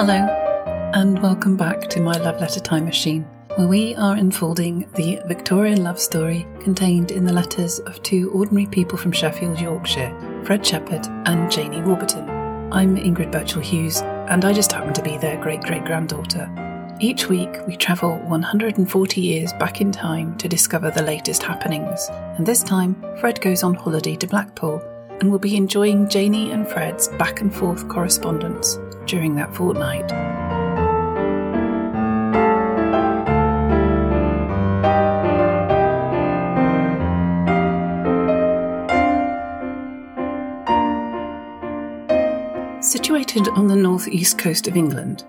Hello, and welcome back to my Love Letter Time Machine, where we are unfolding the Victorian love story contained in the letters of two ordinary people from Sheffield, Yorkshire, Fred Shepherd and Janie Warburton. I'm Ingrid Birchall Hughes, and I just happen to be their great great granddaughter. Each week, we travel 140 years back in time to discover the latest happenings, and this time, Fred goes on holiday to Blackpool and will be enjoying Janie and Fred's back and forth correspondence during that fortnight. Situated on the northeast coast of England,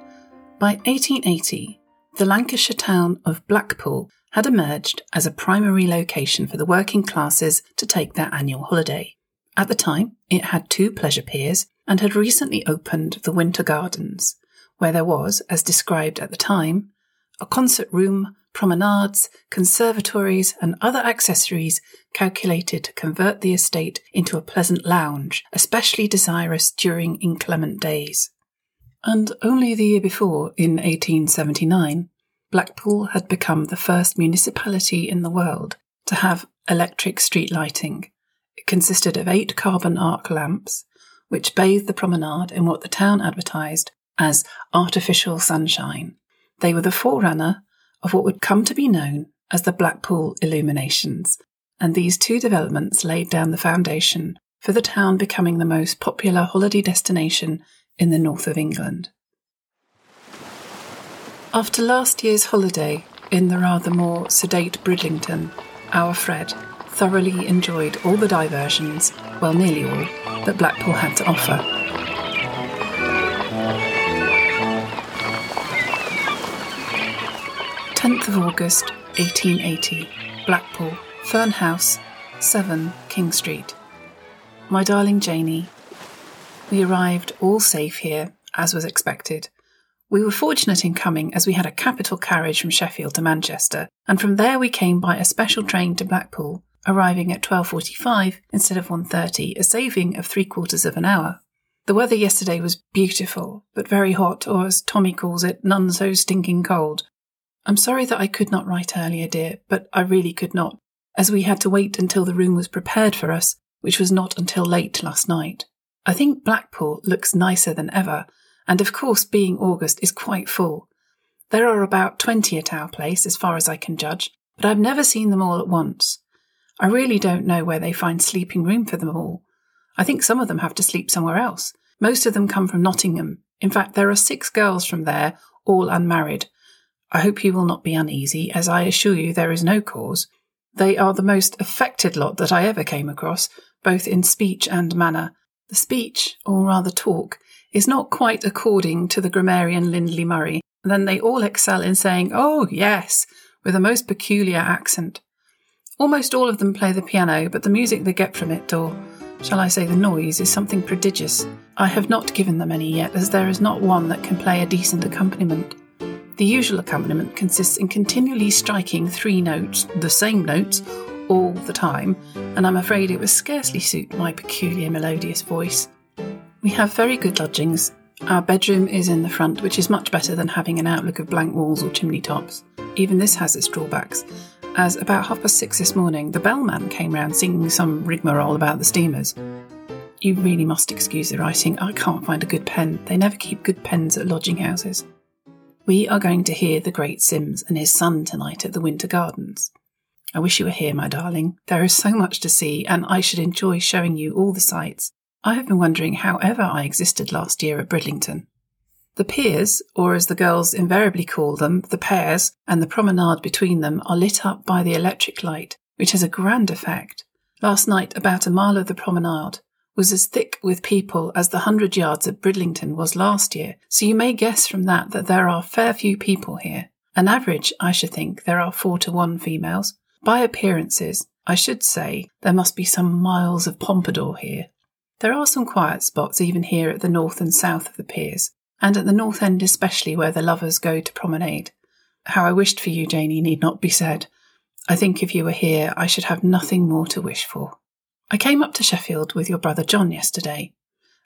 by 1880, the Lancashire town of Blackpool had emerged as a primary location for the working classes to take their annual holiday. At the time, it had two pleasure piers and had recently opened the Winter Gardens, where there was, as described at the time, a concert room, promenades, conservatories, and other accessories calculated to convert the estate into a pleasant lounge, especially desirous during inclement days. And only the year before, in 1879, Blackpool had become the first municipality in the world to have electric street lighting. It consisted of eight carbon arc lamps, which bathed the promenade in what the town advertised as artificial sunshine. They were the forerunner of what would come to be known as the Blackpool Illuminations, and these two developments laid down the foundation for the town becoming the most popular holiday destination in the north of England. After last year's holiday in the rather more sedate Bridlington, our Fred thoroughly enjoyed all the diversions, well, nearly all, that Blackpool had to offer. Tenth of August, 1880, Blackpool, Fern House, 7 King Street. My darling Janie, we arrived all safe here, as was expected. We were fortunate in coming as we had a capital carriage from Sheffield to Manchester, and from there we came by a special train to Blackpool, arriving at 12.45 instead of 1.30, a saving of three quarters of an hour. The weather yesterday was beautiful, but very hot, or as Tommy calls it, none so stinking cold. I'm sorry that I could not write earlier, dear, but I really could not, as we had to wait until the room was prepared for us, which was not until late last night. I think Blackpool looks nicer than ever, and of course, being August is quite full. There are about 20 at our place, as far as I can judge, but I've never seen them all at once. I really don't know where they find sleeping room for them all. I think some of them have to sleep somewhere else. Most of them come from Nottingham. In fact, there are six girls from there, all unmarried. I hope you will not be uneasy, as I assure you there is no cause. They are the most affected lot that I ever came across, both in speech and manner, the speech, or rather talk, is not quite according to the grammarian Lindley Murray. Then they all excel in saying, oh, yes, with a most peculiar accent. Almost all of them play the piano, but the music they get from it, or shall I say the noise, is something prodigious. I have not given them any yet, as there is not one that can play a decent accompaniment. The usual accompaniment consists in continually striking three notes, the same notes, all the time, and I'm afraid it would scarcely suit my peculiar melodious voice. We have very good lodgings. Our bedroom is in the front, which is much better than having an outlook of blank walls or chimney tops. Even this has its drawbacks, as about half past six this morning, the bellman came round singing some rigmarole about the steamers. You really must excuse the writing. I can't find a good pen. They never keep good pens at lodging houses. We are going to hear the great Sims and his son tonight at the Winter Gardens. I wish you were here, my darling. There is so much to see, and I should enjoy showing you all the sights. I have been wondering how ever I existed last year at Bridlington. The piers, or as the girls invariably call them, the pairs, and the promenade between them are lit up by the electric light, which has a grand effect. Last night, about a mile of the promenade was as thick with people as the hundred yards at Bridlington was last year, so you may guess from that that there are fair few people here. An average, I should think, there are four to one females, by appearances, I should say there must be some miles of pompadour here. There are some quiet spots even here at the north and south of the piers, and at the north end especially where the lovers go to promenade. How I wished for you, Janie, need not be said. I think if you were here, I should have nothing more to wish for. I came up to Sheffield with your brother John yesterday,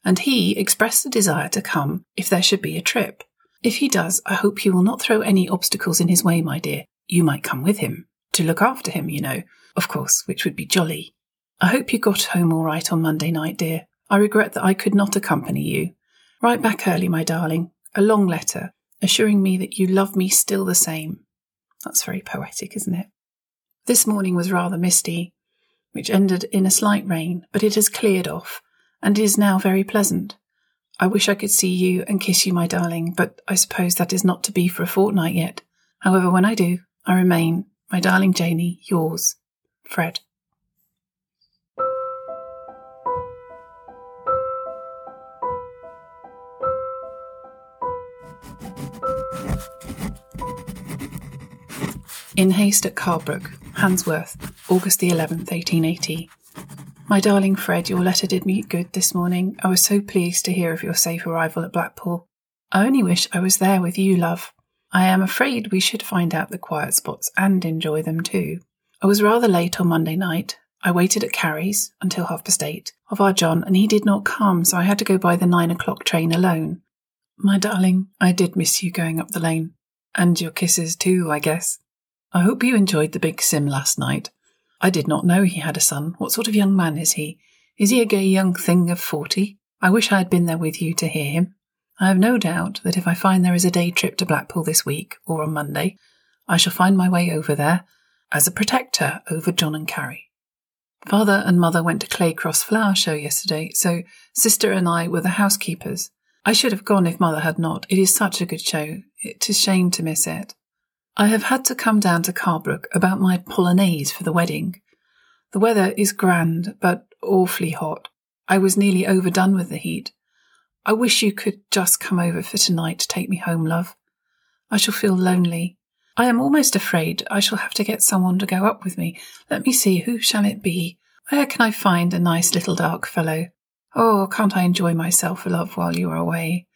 and he expressed a desire to come if there should be a trip. If he does, I hope you will not throw any obstacles in his way, my dear. You might come with him, to look after him, you know, of course, which would be jolly. I hope you got home all right on Monday night, dear. I regret that I could not accompany you. Write back early, my darling, a long letter, assuring me that you love me still the same. That's very poetic, isn't it? This morning was rather misty, which ended in a slight rain, but it has cleared off, and is now very pleasant. I wish I could see you and kiss you, my darling, but I suppose that is not to be for a fortnight yet. However, when I do, I remain, my darling Janie, yours, Fred. In haste at Carbrook, Handsworth, August the 11th, 1880. My darling Fred, your letter did me good this morning. I was so pleased to hear of your safe arrival at Blackpool. I only wish I was there with you, love. I am afraid we should find out the quiet spots and enjoy them too. I was rather late on Monday night. I waited at Carrie's until half past eight of our John, and he did not come, so I had to go by the nine o'clock train alone. My darling, I did miss you going up the lane. And your kisses too, I guess. I hope you enjoyed the big sim last night. I did not know he had a son. What sort of young man is he? Is he a gay young thing of forty? I wish I had been there with you to hear him. I have no doubt that if I find there is a day trip to Blackpool this week, or on Monday, I shall find my way over there as a protector over John and Carrie. Father and mother went to Claycross Flower Show yesterday, so sister and I were the housekeepers. I should have gone if mother had not. It is such a good show. It is shame to miss it. I have had to come down to Carbrook about my polonaise for the wedding. The weather is grand, but awfully hot. I was nearly overdone with the heat. I wish you could just come over for tonight to take me home, love. I shall feel lonely. I am almost afraid I shall have to get someone to go up with me. Let me see, who shall it be? Where can I find a nice little dark fellow? Oh, can't I enjoy myself, love, while you are away?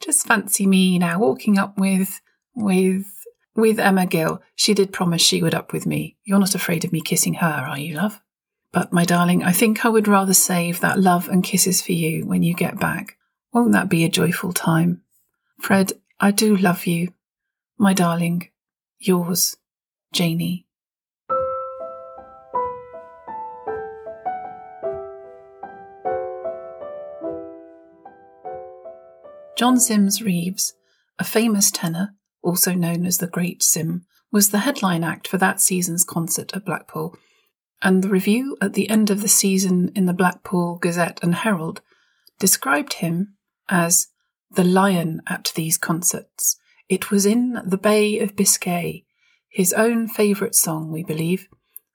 Just fancy me now walking up with, with, with Emma Gill, she did promise she would up with me. You're not afraid of me kissing her, are you, love? But, my darling, I think I would rather save that love and kisses for you when you get back. Won't that be a joyful time? Fred, I do love you. My darling, yours, Janie. John Sims Reeves, a famous tenor, also known as the Great Sim, was the headline act for that season's concert at Blackpool, and the review at the end of the season in the Blackpool Gazette and Herald described him as the lion at these concerts. It was in the Bay of Biscay, his own favourite song, we believe,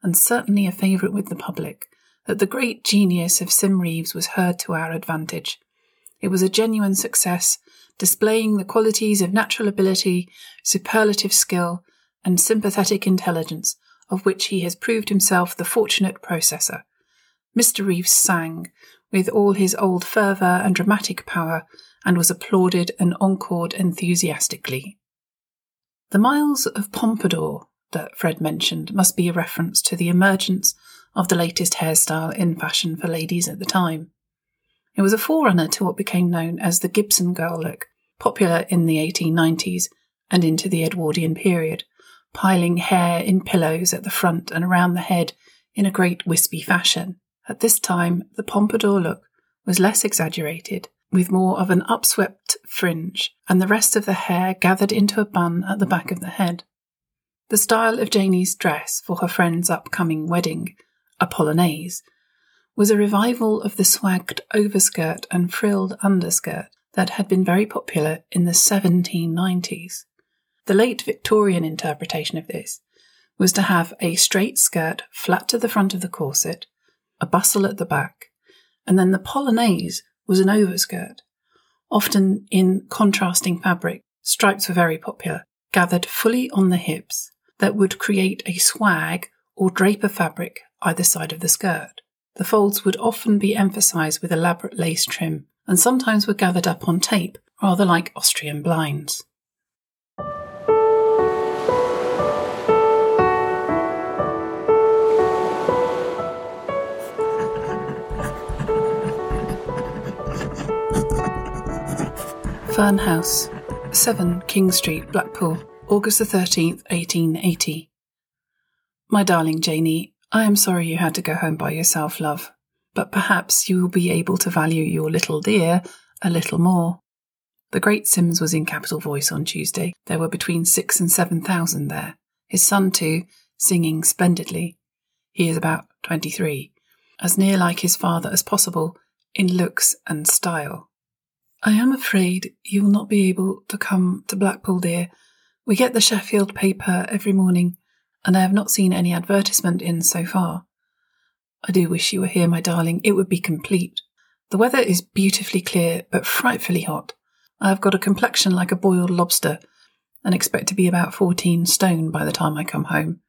and certainly a favourite with the public, that the great genius of Sims Reeves was heard to our advantage. It was a genuine success displaying the qualities of natural ability, superlative skill, and sympathetic intelligence of which he has proved himself the fortunate processor. Mr. Reeves sang with all his old fervour and dramatic power and was applauded and encored enthusiastically. The miles of pompadour that Fred mentioned must be a reference to the emergence of the latest hairstyle in fashion for ladies at the time. It was a forerunner to what became known as the Gibson girl look, popular in the 1890s and into the Edwardian period, piling hair in pillows at the front and around the head in a great wispy fashion. At this time, the pompadour look was less exaggerated, with more of an upswept fringe, and the rest of the hair gathered into a bun at the back of the head. The style of Janie's dress for her friend's upcoming wedding, a polonaise, was a revival of the swagged overskirt and frilled underskirt that had been very popular in the 1790s. The late Victorian interpretation of this was to have a straight skirt flat to the front of the corset, a bustle at the back, and then the polonaise was an overskirt, often in contrasting fabric. Stripes were very popular, gathered fully on the hips, that would create a swag or drape of fabric either side of the skirt. The folds would often be emphasized with elaborate lace trim and sometimes were gathered up on tape, rather like Austrian blinds. Fern House, 7 King Street, Blackpool, August the 13th, 1880. My darling Janie, I am sorry you had to go home by yourself, love, but perhaps you will be able to value your little dear a little more. The great Sims was in capital voice on Tuesday. There were between six and seven thousand there. His son, too, singing splendidly. He is about twenty three, as near like his father as possible in looks and style. I am afraid you will not be able to come to Blackpool, dear. We get the Sheffield paper every morning, and I have not seen any advertisement in so far. I do wish you were here, my darling. It would be complete. The weather is beautifully clear, but frightfully hot. I have got a complexion like a boiled lobster, and expect to be about fourteen stone by the time I come home.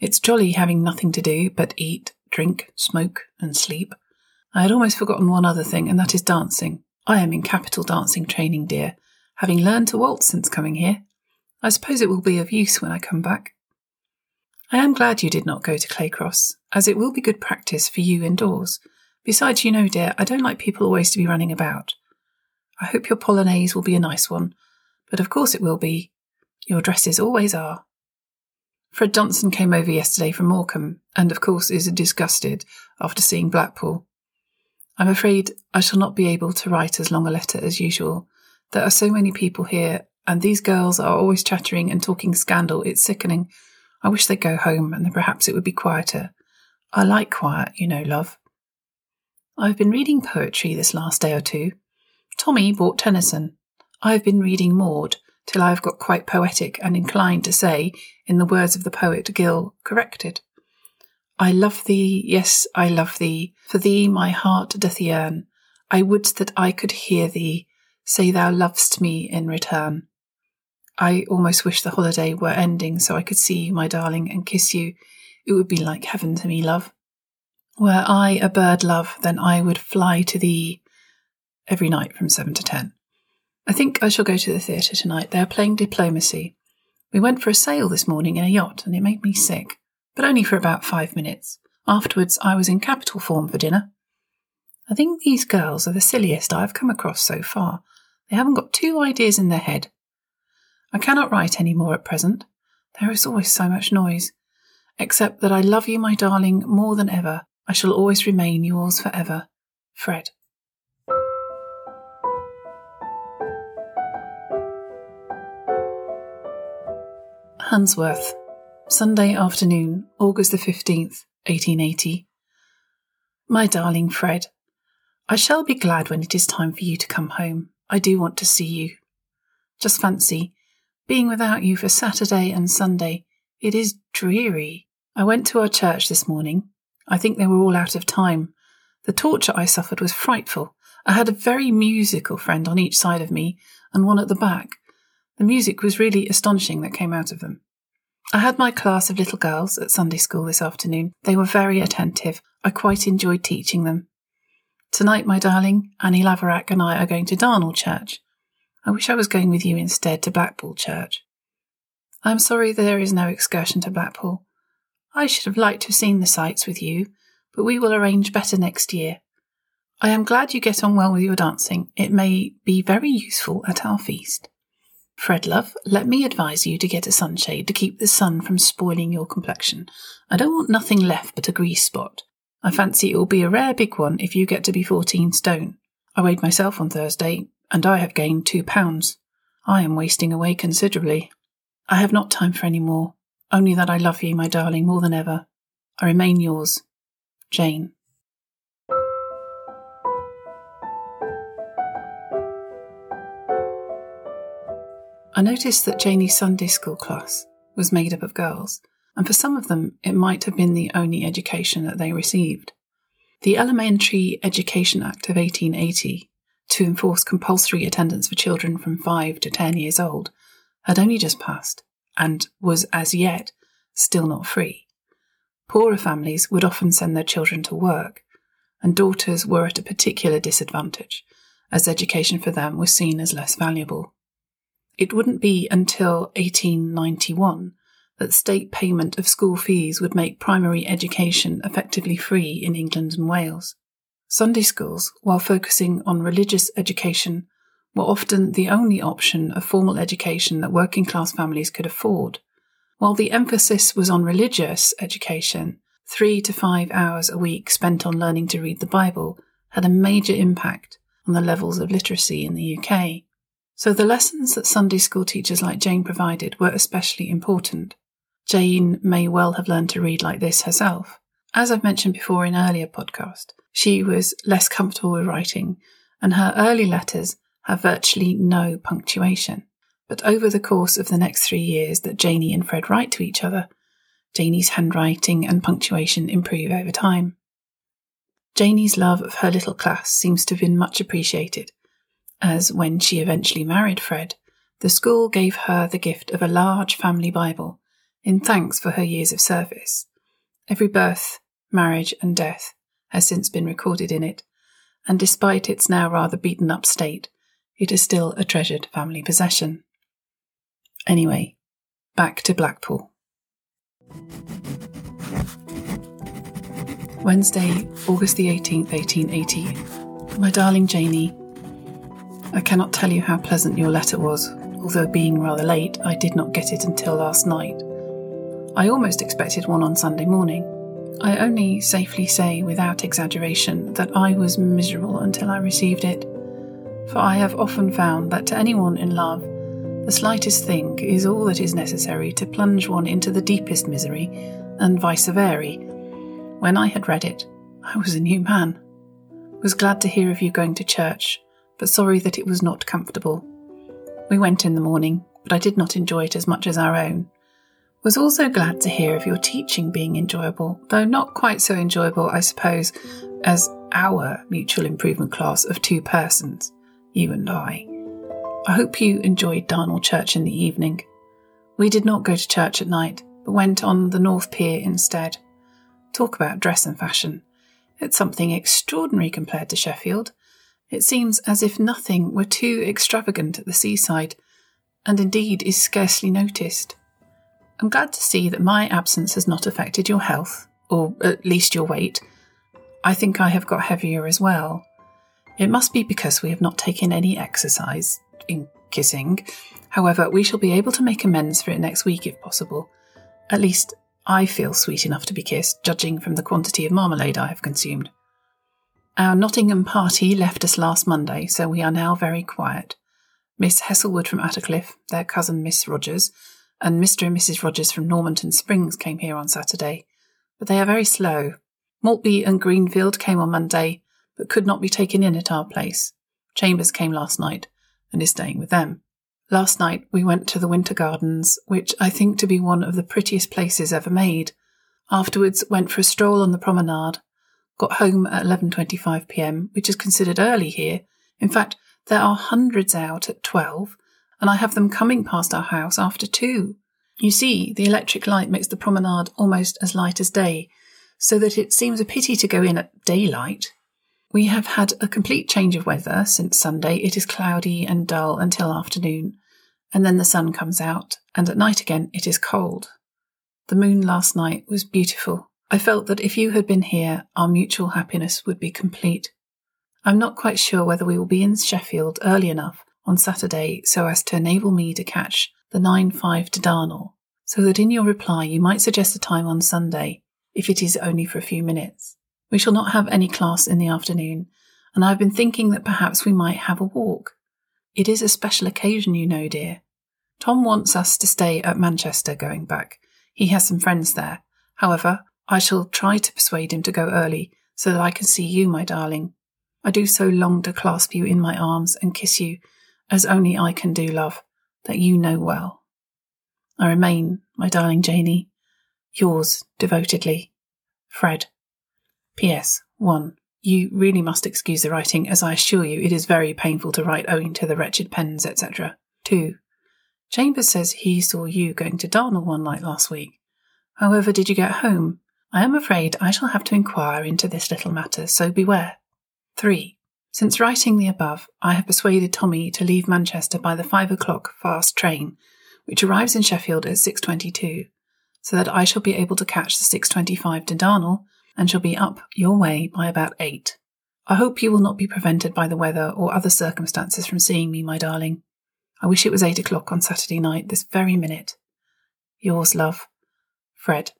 It's jolly having nothing to do but eat, drink, smoke, and sleep. I had almost forgotten one other thing, and that is dancing. I am in capital dancing training, dear, having learned to waltz since coming here. I suppose it will be of use when I come back. I am glad you did not go to Claycross, as it will be good practice for you indoors. Besides, you know, dear, I don't like people always to be running about. I hope your polonaise will be a nice one, but of course it will be. Your dresses always are. Fred Johnson came over yesterday from Morecambe, and of course is disgusted after seeing Blackpool. I'm afraid I shall not be able to write as long a letter as usual. There are so many people here, and these girls are always chattering and talking scandal. It's sickening. I wish they'd go home, and then perhaps it would be quieter. I like quiet, you know, love. I've been reading poetry this last day or two. Tommy bought Tennyson. I've been reading Maud till I have got quite poetic and inclined to say, in the words of the poet Gill, corrected. I love thee, yes, I love thee. For thee my heart doth yearn. I would that I could hear thee say thou lovest me in return. I almost wish the holiday were ending so I could see you, my darling, and kiss you. It would be like heaven to me, love. Were I a bird, love, then I would fly to thee every night from seven to ten. I think I shall go to the theatre tonight. They are playing diplomacy. We went for a sail this morning in a yacht, and it made me sick but only for about five minutes. Afterwards, I was in capital form for dinner. I think these girls are the silliest I have come across so far. They haven't got two ideas in their head. I cannot write any more at present. There is always so much noise. Except that I love you, my darling, more than ever. I shall always remain yours forever. Fred. Handsworth, Sunday afternoon, August the 15th, 1880. My darling Fred, I shall be glad when it is time for you to come home. I do want to see you. Just fancy, being without you for Saturday and Sunday. It is dreary. I went to our church this morning. I think they were all out of time. The torture I suffered was frightful. I had a very musical friend on each side of me and one at the back. The music was really astonishing that came out of them. I had my class of little girls at Sunday school this afternoon. They were very attentive. I quite enjoyed teaching them. Tonight, my darling, Annie Laverack and I are going to Darnall Church. I wish I was going with you instead to Blackpool Church. I am sorry there is no excursion to Blackpool. I should have liked to have seen the sights with you, but we will arrange better next year. I am glad you get on well with your dancing. It may be very useful at our feast. Fred, love, let me advise you to get a sunshade to keep the sun from spoiling your complexion. I don't want nothing left but a grease spot. I fancy it will be a rare big one if you get to be fourteen stone. I weighed myself on Thursday, and I have gained two pounds. I am wasting away considerably. I have not time for any more, only that I love you, my darling, more than ever. I remain yours, Jane. I noticed that Janie's Sunday school class was made up of girls, and for some of them it might have been the only education that they received. The Elementary Education Act of 1880, to enforce compulsory attendance for children from 5 to 10 years old, had only just passed and was as yet still not free. Poorer families would often send their children to work, and daughters were at a particular disadvantage, as education for them was seen as less valuable. It wouldn't be until 1891 that state payment of school fees would make primary education effectively free in England and Wales. Sunday schools, while focusing on religious education, were often the only option of formal education that working class families could afford. While the emphasis was on religious education, three to five hours a week spent on learning to read the Bible had a major impact on the levels of literacy in the UK. So the lessons that Sunday school teachers like Jane provided were especially important. Jane may well have learned to read like this herself. As I've mentioned before in earlier podcast, she was less comfortable with writing, and her early letters have virtually no punctuation. But over the course of the next three years that Janie and Fred write to each other, Janie's handwriting and punctuation improve over time. Janie's love of her little class seems to have been much appreciated, as when she eventually married Fred, the school gave her the gift of a large family Bible in thanks for her years of service. Every birth, marriage, and death has since been recorded in it, and despite its now rather beaten up state, it is still a treasured family possession. Anyway, back to Blackpool. Wednesday, August the 18th, 1880. My darling Janie, I cannot tell you how pleasant your letter was, although being rather late, I did not get it until last night. I almost expected one on Sunday morning. I only safely say, without exaggeration, that I was miserable until I received it, for I have often found that to anyone in love, the slightest thing is all that is necessary to plunge one into the deepest misery, and vice versa. When I had read it, I was a new man. Was glad to hear of you going to church, but sorry that it was not comfortable. We went in the morning, but I did not enjoy it as much as our own. Was also glad to hear of your teaching being enjoyable, though not quite so enjoyable, I suppose, as our mutual improvement class of two persons, you and I. I hope you enjoyed Darnall Church in the evening. We did not go to church at night, but went on the North Pier instead. Talk about dress and fashion. It's something extraordinary compared to Sheffield. It seems as if nothing were too extravagant at the seaside, and indeed is scarcely noticed. I'm glad to see that my absence has not affected your health, or at least your weight. I think I have got heavier as well. It must be because we have not taken any exercise, in kissing. However, we shall be able to make amends for it next week if possible. At least, I feel sweet enough to be kissed, judging from the quantity of marmalade I have consumed. Our Nottingham party left us last Monday, so we are now very quiet. Miss Hesselwood from Attercliffe, their cousin Miss Rogers, and Mr. and Mrs. Rogers from Normanton Springs came here on Saturday, but they are very slow. Maltby and Greenfield came on Monday, but could not be taken in at our place. Chambers came last night, and is staying with them. Last night we went to the Winter Gardens, which I think to be one of the prettiest places ever made. Afterwards went for a stroll on the promenade. Got home at 11:25 p.m., which is considered early here. In fact, there are hundreds out at 12, and I have them coming past our house after 2. You see, the electric light makes the promenade almost as light as day, so that it seems a pity to go in at daylight. We have had a complete change of weather since Sunday. It is cloudy and dull until afternoon, and then the sun comes out, and at night again it is cold. The moon last night was beautiful. I felt that if you had been here, our mutual happiness would be complete. I'm not quite sure whether we will be in Sheffield early enough on Saturday so as to enable me to catch the 9-5 to Darnall, so that in your reply you might suggest a time on Sunday, if it is only for a few minutes. We shall not have any class in the afternoon, and I have been thinking that perhaps we might have a walk. It is a special occasion, you know, dear. Tom wants us to stay at Manchester going back. He has some friends there. However, I shall try to persuade him to go early so that I can see you, my darling. I do so long to clasp you in my arms and kiss you, as only I can do, love, that you know well. I remain, my darling Janie, yours devotedly, Fred. P.S. 1. You really must excuse the writing, as I assure you it is very painful to write owing to the wretched pens, etc. 2. Chambers says he saw you going to Darnall one night last week. However, did you get home? I am afraid I shall have to inquire into this little matter, so beware. 3. Since writing the above, I have persuaded Tommy to leave Manchester by the five o'clock fast train, which arrives in Sheffield at 6.22, so that I shall be able to catch the 6.25 to Darnall and shall be up your way by about eight. I hope you will not be prevented by the weather or other circumstances from seeing me, my darling. I wish it was eight o'clock on Saturday night, this very minute. Yours, love, Fred.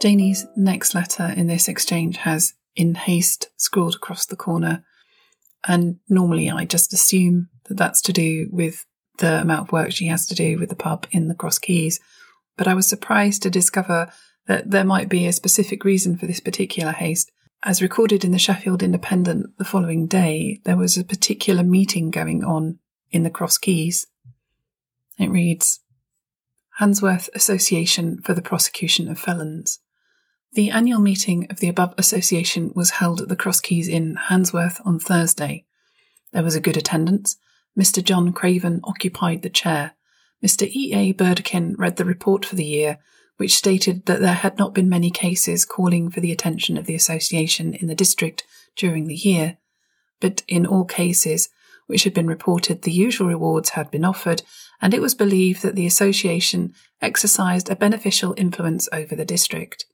Janie's next letter in this exchange has in haste scrawled across the corner. And normally I just assume that that's to do with the amount of work she has to do with the pub in the Cross Keys. But I was surprised to discover that there might be a specific reason for this particular haste. As recorded in the Sheffield Independent the following day, there was a particular meeting going on in the Cross Keys. It reads Handsworth Association for the Prosecution of Felons. The annual meeting of the above association was held at the Cross Keys in Handsworth on Thursday. There was a good attendance, Mr. John Craven occupied the chair. Mr. E. A. Burdekin read the report for the year, which stated that there had not been many cases calling for the attention of the association in the district during the year, but in all cases which had been reported, the usual rewards had been offered, and it was believed that the association exercised a beneficial influence over the district.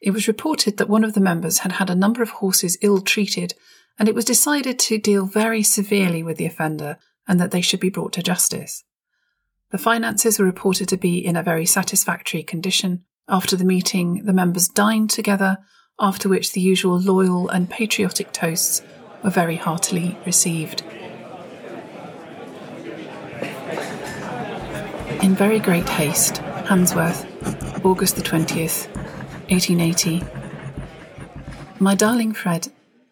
It was reported that one of the members had had a number of horses ill treated, and it was decided to deal very severely with the offender and that they should be brought to justice. The finances were reported to be in a very satisfactory condition. After the meeting, the members dined together, after which the usual loyal and patriotic toasts were very heartily received. In very great haste, Handsworth, August the 20th, 1880. My darling Fred,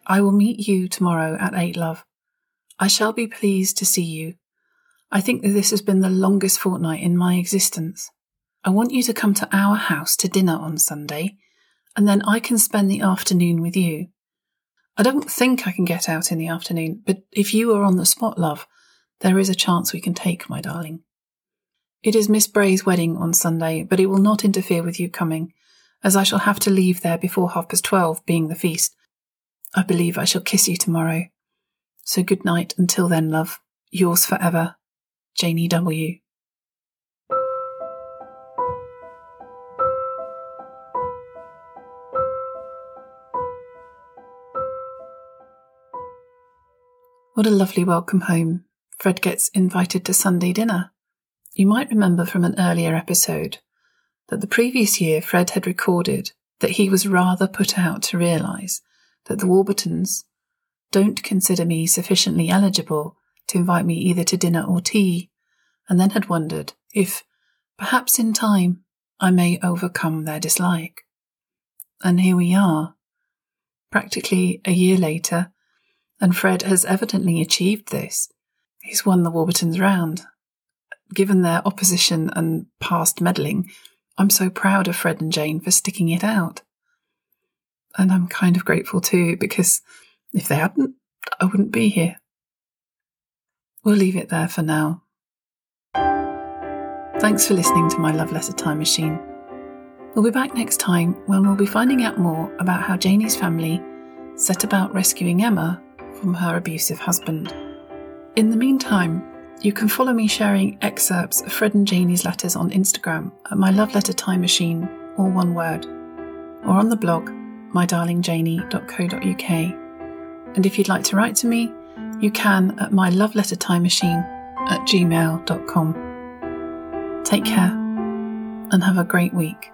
I will meet you tomorrow at eight, love. I shall be pleased to see you. I think that this has been the longest fortnight in my existence. I want you to come to our house to dinner on Sunday, and then I can spend the afternoon with you. I don't think I can get out in the afternoon, but if you are on the spot, love, there is a chance we can take, my darling. It is Miss Bray's wedding on Sunday, but it will not interfere with you coming, as I shall have to leave there before half past twelve, being the feast. I believe I shall kiss you tomorrow. So good night until then, love. Yours forever, Janie W. What a lovely welcome home. Fred gets invited to Sunday dinner. You might remember from an earlier episode that the previous year Fred had recorded that he was rather put out to realise that the Warburtons don't consider me sufficiently eligible to invite me either to dinner or tea, and then had wondered if, perhaps in time, I may overcome their dislike. And here we are, practically a year later, and Fred has evidently achieved this. He's won the Warburtons round. Given their opposition and past meddling, I'm so proud of Fred and Jane for sticking it out. And I'm kind of grateful too, because if they hadn't, I wouldn't be here. We'll leave it there for now. Thanks for listening to my Love Letter Time Machine. We'll be back next time when we'll be finding out more about how Janie's family set about rescuing Emma from her abusive husband. In the meantime, you can follow me sharing excerpts of Fred and Janie's letters on Instagram at my Love Letter Time Machine, all one word, or on the blog mydarlingjanie.co.uk. And if you'd like to write to me, you can at my love letter time machine at gmail.com. Take care and have a great week.